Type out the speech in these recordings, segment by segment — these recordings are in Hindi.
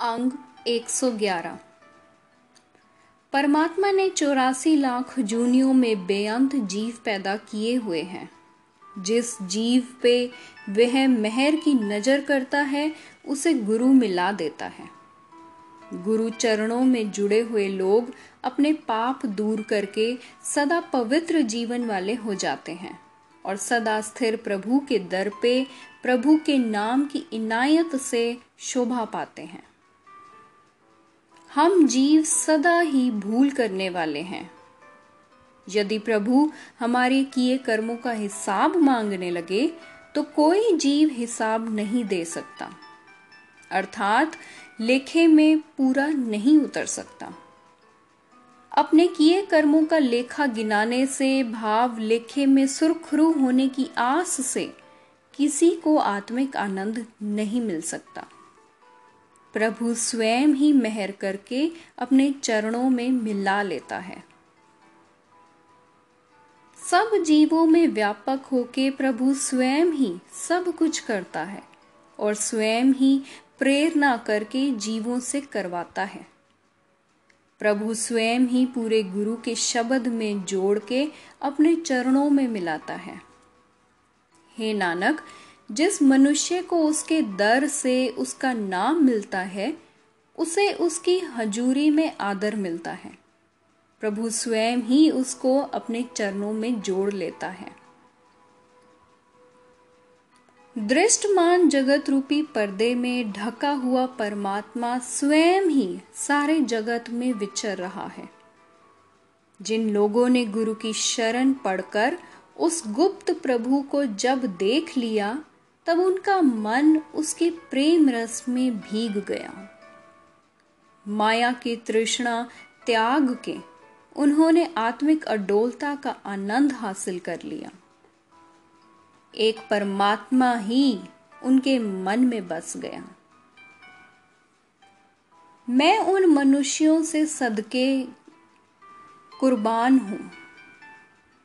अंग 111 परमात्मा ने चौरासी लाख जूनियों में बेअंत जीव पैदा किए हुए हैं। जिस जीव पे वह मेहर की नज़र करता है, उसे गुरु मिला देता है। गुरु चरणों में जुड़े हुए लोग अपने पाप दूर करके सदा पवित्र जीवन वाले हो जाते हैं और सदा स्थिर प्रभु के दर पे, प्रभु के नाम की इनायत से शोभा पाते हैं। हम जीव सदा ही भूल करने वाले हैं। यदि प्रभु हमारे किए कर्मों का हिसाब मांगने लगे तो कोई जीव हिसाब नहीं दे सकता। अर्थात लेखे में पूरा नहीं उतर सकता। अपने किए कर्मों का लेखा गिनाने से, भाव लेखे में सुरखरू होने की आस से किसी को आत्मिक आनंद नहीं मिल सकता। प्रभु स्वयं ही मेहर करके अपने चरणों में मिला लेता है। सब जीवों में व्यापक होके प्रभु स्वयं ही सब कुछ करता है और स्वयं ही प्रेरणा करके जीवों से करवाता है। प्रभु स्वयं ही पूरे गुरु के शब्द में जोड़ के अपने चरणों में मिलाता है। हे नानक जिस मनुष्य को उसके दर से उसका नाम मिलता है, उसे उसकी हजूरी में आदर मिलता है। प्रभु स्वयं ही उसको अपने चरणों में जोड़ लेता है। दृष्टमान जगत रूपी पर्दे में ढका हुआ परमात्मा स्वयं ही सारे जगत में विचर रहा है। जिन लोगों ने गुरु की शरण पढ़कर उस गुप्त प्रभु को जब देख लिया तब उनका मन उसके प्रेम रस में भीग गया। माया की तृष्णा त्याग के उन्होंने आत्मिक अडोलता का आनंद हासिल कर लिया। एक परमात्मा ही उनके मन में बस गया। मैं उन मनुष्यों से सदके कुर्बान हूँ,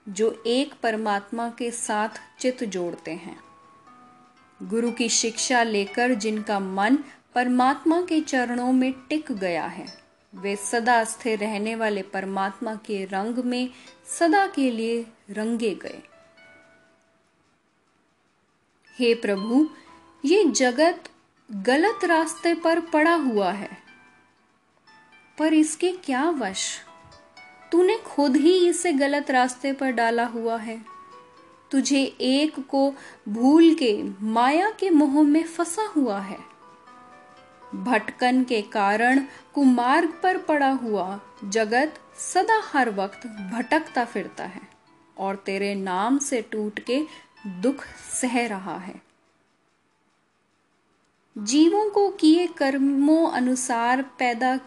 जो एक परमात्मा के साथ चित जोड़ते हैं। गुरु की शिक्षा लेकर जिनका मन परमात्मा के चरणों में टिक गया है, वे सदा स्थिर रहने वाले परमात्मा के रंग में सदा के लिए रंगे गए। हे प्रभु, ये जगत गलत रास्ते पर पड़ा हुआ है, पर इसके क्या वश? तूने खुद ही इसे गलत रास्ते पर डाला हुआ है। तुझे एक को भूल के माया के मोह में फंसा हुआ है। भटकन के कारण कुमार्ग पर पड़ा हुआ जगत सदा हर वक्त भटकता फिरता है और तेरे नाम से टूट के दुख सह रहा है। जीवों को किए कर्मों अनुसार पैदा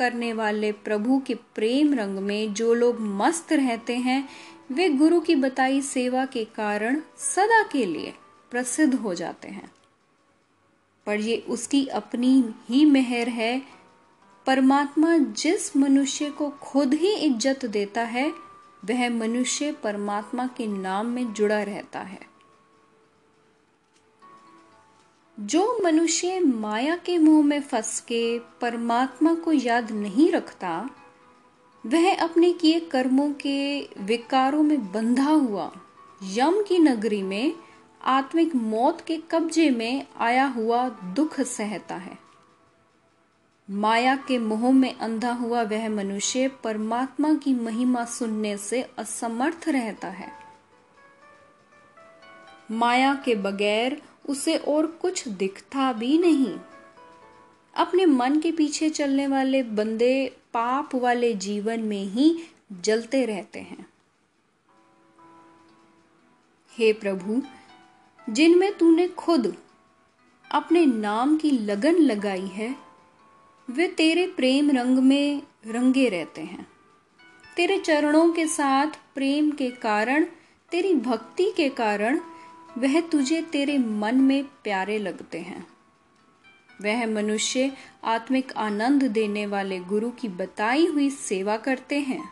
करने वाले प्रभु के प्रेम रंग में जो लोग मस्त रहते हैं, वे गुरु की बताई सेवा के कारण सदा के लिए प्रसिद्ध हो जाते हैं। पर ये उसकी अपनी ही मेहर है। परमात्मा जिस मनुष्य को खुद ही इज़्ज़त देता है, वह मनुष्य परमात्मा के नाम में जुड़ा रहता है। जो मनुष्य माया के मुँह में फंस के परमात्मा को याद नहीं रखता, वह अपने किए कर्मों के विकारों में बंधा हुआ, यम की नगरी में आत्मिक मौत के कब्जे में आया हुआ दुख सहता है। माया के मोह में अंधा हुआ वह मनुष्य परमात्मा की महिमा सुनने से असमर्थ रहता है। माया के बगैर उसे और कुछ दिखता भी नहीं। अपने मन के पीछे चलने वाले बंदे पाप वाले जीवन में ही जलते रहते हैं। हे प्रभु, जिनमें तूने खुद अपने नाम की लगन लगाई है, वे तेरे प्रेम रंग में रंगे रहते हैं। तेरे चरणों के साथ प्रेम के कारण, तेरी भक्ति के कारण वह तुझे तेरे मन में प्यारे लगते हैं। वह मनुष्य आत्मिक आनंद देने वाले गुरु की बताई हुई सेवा करते हैं।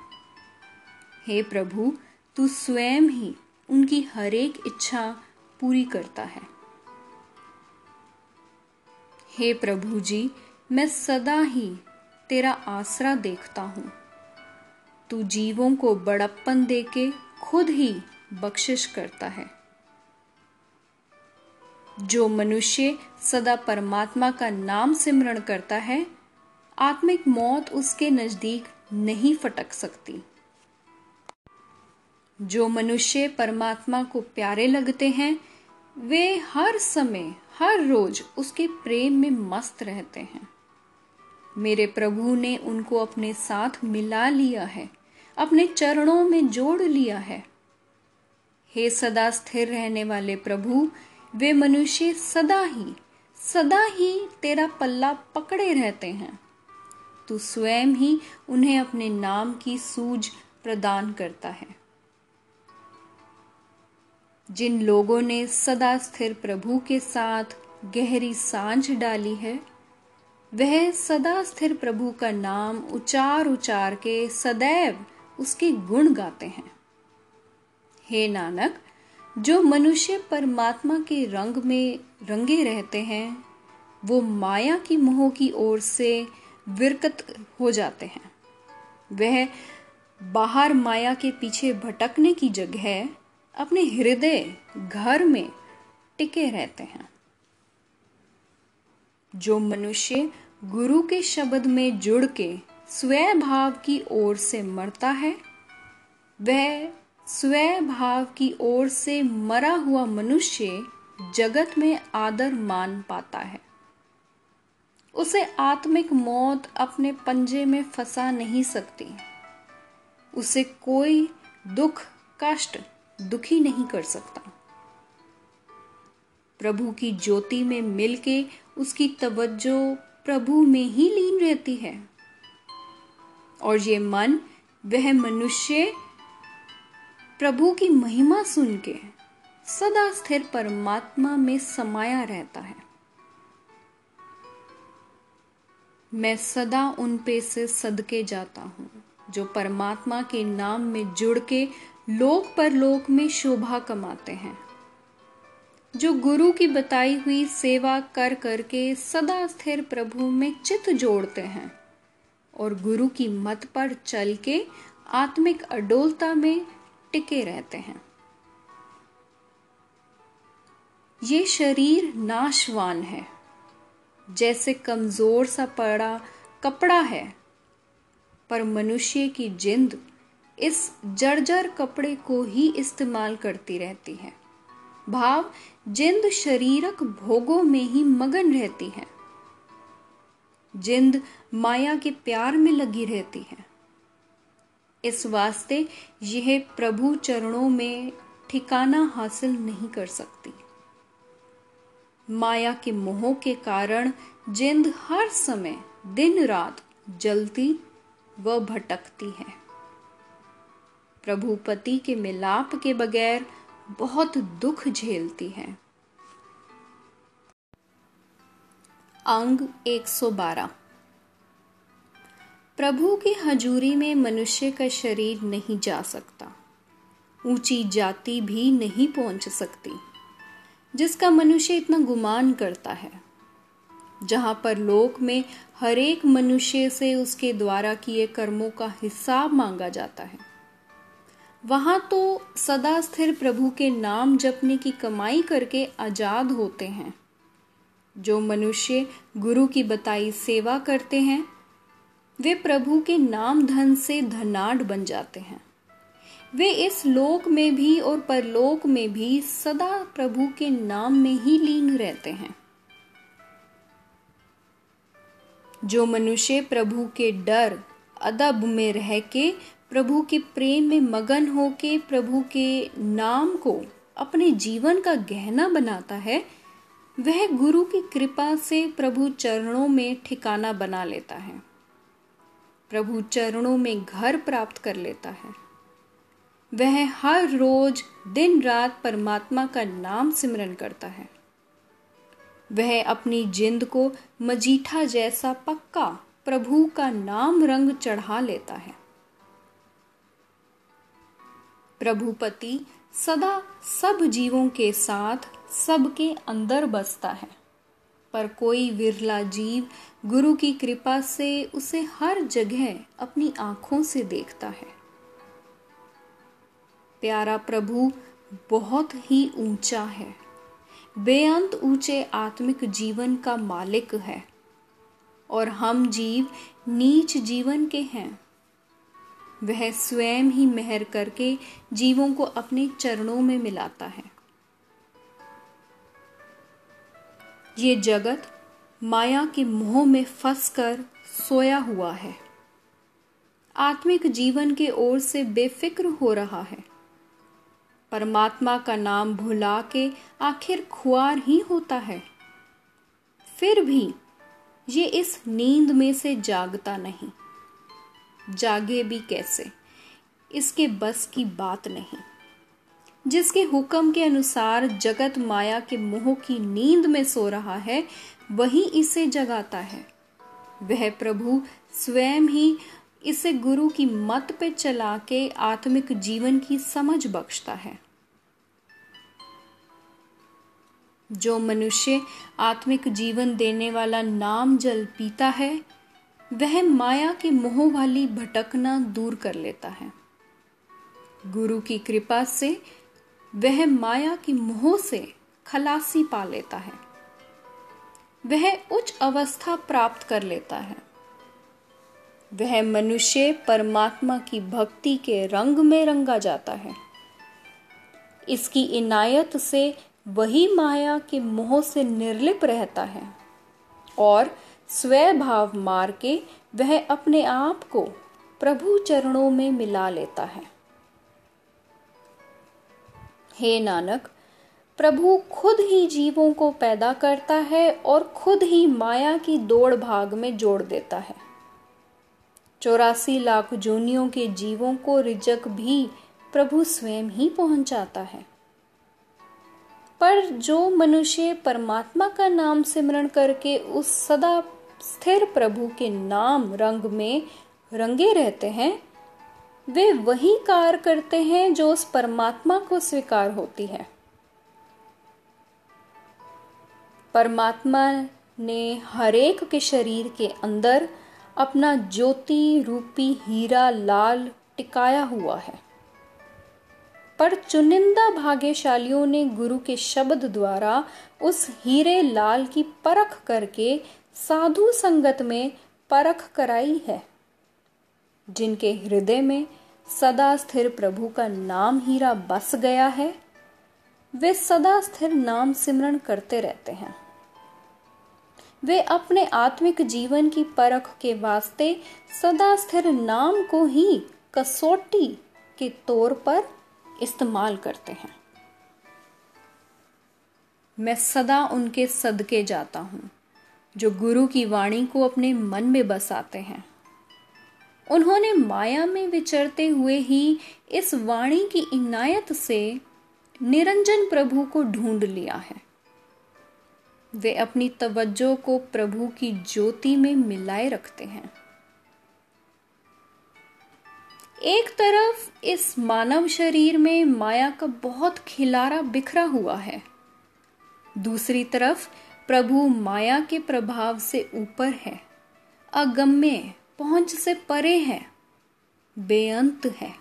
हे प्रभु, तू स्वयं ही उनकी हरेक इच्छा पूरी करता है। हे प्रभु जी, मैं सदा ही तेरा आसरा देखता हूँ। तू जीवों को बड़प्पन देके खुद ही बख्शिश करता है। जो मनुष्य सदा परमात्मा का नाम सिमरण करता है, आत्मिक मौत उसके नज़दीक नहीं फटक सकती। जो मनुष्य परमात्मा को प्यारे लगते हैं, वे हर समय, हर रोज उसके प्रेम में मस्त रहते हैं। मेरे प्रभु ने उनको अपने साथ मिला लिया है, अपने चरणों में जोड़ लिया है। हे सदा स्थिर रहने वाले प्रभु वे मनुष्य सदा ही सदा ही तेरा पल्ला पकड़े रहते हैं। तू स्वयं ही उन्हें अपने नाम की सूझ प्रदान करता है। जिन लोगों ने सदा स्थिर प्रभु के साथ गहरी साँझ डाली है, वह सदा स्थिर प्रभु का नाम उचार उचार के सदैव उसके गुण गाते हैं। हे नानक जो मनुष्य परमात्मा के रंग में रंगे रहते हैं, वो माया की मोह की ओर से विरकत हो जाते हैं। वह बाहर माया के पीछे भटकने की जगह अपने हृदय घर में टिके रहते हैं। जो मनुष्य गुरु के शब्द में जुड़ के स्वभाव की ओर से मरता है, वह स्वभाव की ओर से मरा हुआ मनुष्य जगत में आदर मान पाता है। उसे आत्मिक मौत अपने पंजे में फंसा नहीं सकती। उसे कोई दुख, कष्ट, दुखी नहीं कर सकता। प्रभु की ज्योति में मिलके उसकी तवज्जो प्रभु में ही लीन रहती है। और ये मन वह मनुष्य प्रभु की महिमा सुन के सदा स्थिर परमात्मा में समाया रहता है। मैं सदा उन पे से सदके जाता हूँ, जो परमात्मा के नाम में जुड़ के लोक पर लोक में शोभा कमाते हैं। जो गुरु की बताई हुई सेवा कर करके सदा स्थिर प्रभु में चित जोड़ते हैं, और गुरु की मत पर चल के आत्मिक अडोलता में टिके रहते हैं। ये शरीर नाशवान है। जैसे कमज़ोर सा पड़ा कपड़ा है, पर मनुष्य की जिंद इस जर्जर कपड़े को ही इस्तेमाल करती रहती है। भाव जिंद शरीरक भोगों में ही मगन रहती है। जिंद माया के प्यार में लगी रहती है। इस वास्ते यह प्रभु चरणों में ठिकाना हासिल नहीं कर सकती। माया के मोह के कारण जिंद हर समय दिन रात जलती व भटकती है। प्रभुपति के मिलाप के बगैर बहुत दुख झेलती है। अंग 112 प्रभु की हजूरी में मनुष्य का शरीर नहीं जा सकता। ऊँची जाति भी नहीं पहुँच सकती, जिसका मनुष्य इतना गुमान करता है। जहाँ पर लोक में हर एक मनुष्य से उसके द्वारा किए कर्मों का हिसाब मांगा जाता है, वहाँ तो सदा स्थिर प्रभु के नाम जपने की कमाई करके आज़ाद होते हैं। जो मनुष्य गुरु की बताई सेवा करते हैं वे प्रभु के नाम धन से धनाढ़ बन जाते हैं। वे इस लोक में भी और परलोक में भी सदा प्रभु के नाम में ही लीन रहते हैं। जो मनुष्य प्रभु के डर, अदब में रह के प्रभु के प्रेम में मगन हो के प्रभु के नाम को अपने जीवन का गहना बनाता है, वह गुरु की कृपा से प्रभु चरणों में ठिकाना बना लेता है। प्रभु चरणों में घर प्राप्त कर लेता है। वह हर रोज दिन रात परमात्मा का नाम सिमरन करता है। वह अपनी जिंद को मजीठा जैसा पक्का प्रभु का नाम रंग चढ़ा लेता है। प्रभुपति सदा सब जीवों के साथ सबके अंदर बसता है। पर कोई विरला जीव गुरु की कृपा से उसे हर जगह अपनी आँखों से देखता है। प्यारा प्रभु, बहुत ही ऊँचा है। बेअंत ऊँचे आत्मिक जीवन का मालिक है। और हम जीव नीच जीवन के हैं। वह स्वयं ही मेहर करके जीवों को अपने चरणों में मिलाता है। ये जगत माया के मोह में फंसकर सोया हुआ है। आत्मिक जीवन के ओर से बेफिक्र हो रहा है। परमात्मा का नाम भुला के आखिर खुआर ही होता है। फिर भी ये इस नींद में से जागता नहीं। जागे भी कैसे? इसके बस की बात नहीं। जिसके हुक्म के अनुसार जगत माया के मोह की नींद में सो रहा है, वही इसे जगाता है। वह प्रभु स्वयं ही इसे गुरु की मत पे चला के आत्मिक जीवन की समझ बख्शता है। जो मनुष्य आत्मिक जीवन देने वाला नाम जल पीता है, वह माया के मोह वाली भटकना दूर कर लेता है। गुरु की कृपा से वह माया की मोह से खलासी पा लेता है। वह उच्च अवस्था प्राप्त कर लेता है। वह मनुष्य परमात्मा की भक्ति के रंग में रंगा जाता है। इसकी इनायत से वही माया के मोह से निर्लिप रहता है और स्वभाव मार के वह अपने आप को प्रभु चरणों में मिला लेता है। हे नानक, प्रभु खुद ही जीवों को पैदा करता है और खुद ही माया की दौड़ भाग में जोड़ देता है। चौरासी लाख जूनियों के जीवों को रिजक भी प्रभु स्वयं ही पहुंचाता है। पर जो मनुष्य परमात्मा का नाम सिमरण करके उस सदा स्थिर प्रभु के नाम रंग में रंगे रहते हैं वे वही कार्य करते हैं जो उस परमात्मा को स्वीकार होती है। परमात्मा ने हरेक के शरीर के अंदर अपना ज्योति रूपी हीरा लाल टिकाया हुआ है। पर चुनिंदा भाग्यशालियों ने गुरु के शब्द द्वारा उस हीरे लाल की परख करके साधु संगत में परख कराई है, जिनके हृदय में सदा स्थिर प्रभु का नाम हीरा बस गया है। वे सदा स्थिर नाम सिमरण करते रहते हैं। वे अपने आत्मिक जीवन की परख के वास्ते सदा स्थिर नाम को ही कसौटी के तौर पर इस्तेमाल करते हैं। मैं सदा उनके सदके जाता हूँ, जो गुरु की वाणी को अपने मन में बसाते हैं। उन्होंने माया में विचरते हुए ही इस वाणी की इनायत से निरंजन प्रभु को ढूंढ लिया है। वे अपनी तवज्जो को प्रभु की ज्योति में मिलाए रखते हैं। एक तरफ़ इस मानव शरीर में माया का बहुत खिलारा बिखरा हुआ है। दूसरी तरफ़ प्रभु माया के प्रभाव से ऊपर है, अगम्य। पहुँच से परे है, बेअंत है।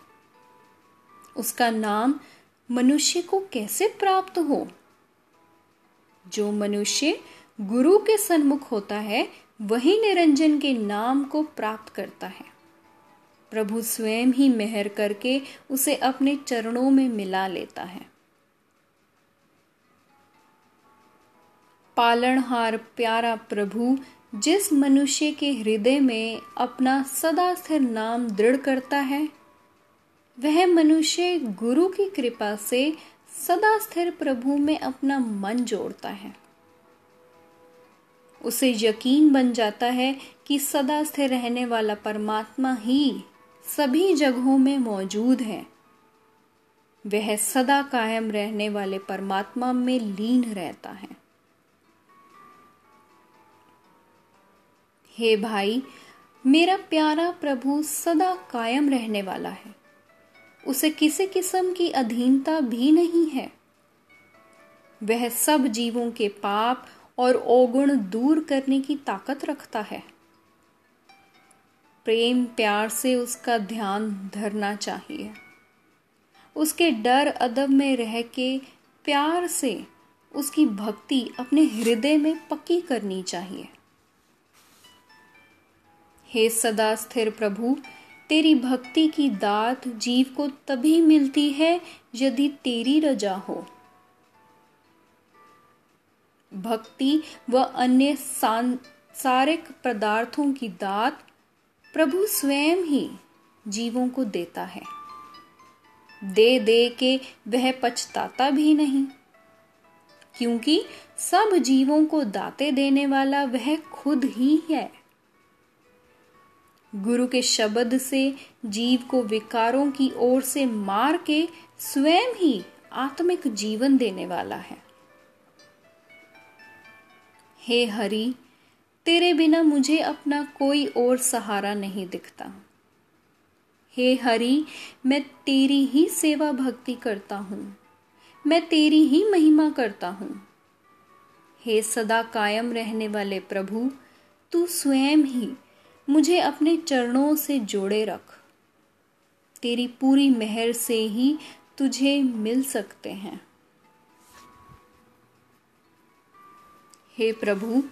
उसका नाम मनुष्य को कैसे प्राप्त हो? जो मनुष्य गुरु के सन्मुख होता है, वही निरंजन के नाम को प्राप्त करता है। प्रभु स्वयं ही मेहर करके उसे अपने चरणों में मिला लेता है। पालनहार प्यारा प्रभु जिस मनुष्य के हृदय में अपना सदा स्थिर नाम दृढ़ करता है, वह मनुष्य गुरु की कृपा से सदा स्थिर प्रभु में अपना मन जोड़ता है। उसे यकीन बन जाता है कि सदा स्थिर रहने वाला परमात्मा ही सभी जगहों में मौजूद है। वह सदा कायम रहने वाले परमात्मा में लीन रहता है। हे भाई, मेरा प्यारा प्रभु सदा कायम रहने वाला है। उसे किसी किस्म की अधीनता भी नहीं है। वह सब जीवों के पाप और ओगुण दूर करने की ताकत रखता है। प्रेम प्यार से उसका ध्यान धरना चाहिए। उसके डर अदब में रह के प्यार से उसकी भक्ति अपने हृदय में पक्की करनी चाहिए। हे सदा स्थिर प्रभु, तेरी भक्ति की दात जीव को तभी मिलती है यदि तेरी रजा हो। भक्ति व अन्य सांसारिक पदार्थों की दात प्रभु स्वयं ही जीवों को देता है। दे दे के वह पछताता भी नहीं, क्योंकि सब जीवों को दाते देने वाला वह खुद ही है। गुरु के शब्द से, जीव को विकारों की ओर से मार के स्वयं ही आत्मिक जीवन देने वाला है। हे हरि, तेरे बिना मुझे अपना कोई और सहारा नहीं दिखता। हे हरि, मैं तेरी ही सेवा भक्ति करता हूँ। मैं तेरी ही महिमा करता हूँ। हे सदा कायम रहने वाले प्रभु, तू स्वयं ही मुझे अपने चरणों से जोड़े रख। तेरी पूरी मेहर से ही तुझे मिल सकते हैं। हे प्रभु,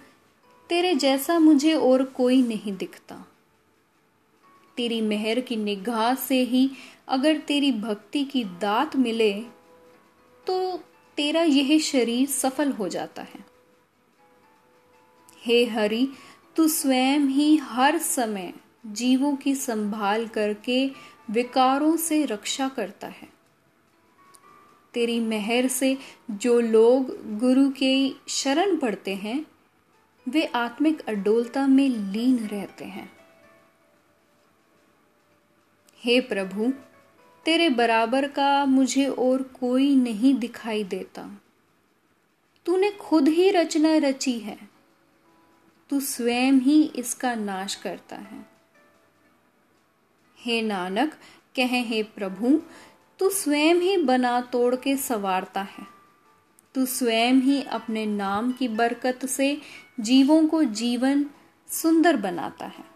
तेरे जैसा मुझे और कोई नहीं दिखता। तेरी मेहर की निगाह से ही अगर तेरी भक्ति की दात मिले तो तेरा यह शरीर सफल हो जाता है। हे हरि तू स्वयं ही हर समय जीवों की संभाल करके विकारों से रक्षा करता है। तेरी मेहर से जो लोग गुरु के शरण पड़ते हैं, वे आत्मिक अडोलता में लीन रहते हैं। हे प्रभु, तेरे बराबर का मुझे और कोई नहीं दिखाई देता। तूने खुद ही रचना रची है। तू स्वयं ही इसका नाश करता है। हे नानक, कहे हे प्रभु, तू स्वयं ही बना तोड़ के सवारता है। तू स्वयं ही अपने नाम की बरकत से जीवों को जीवन सुंदर बनाता है।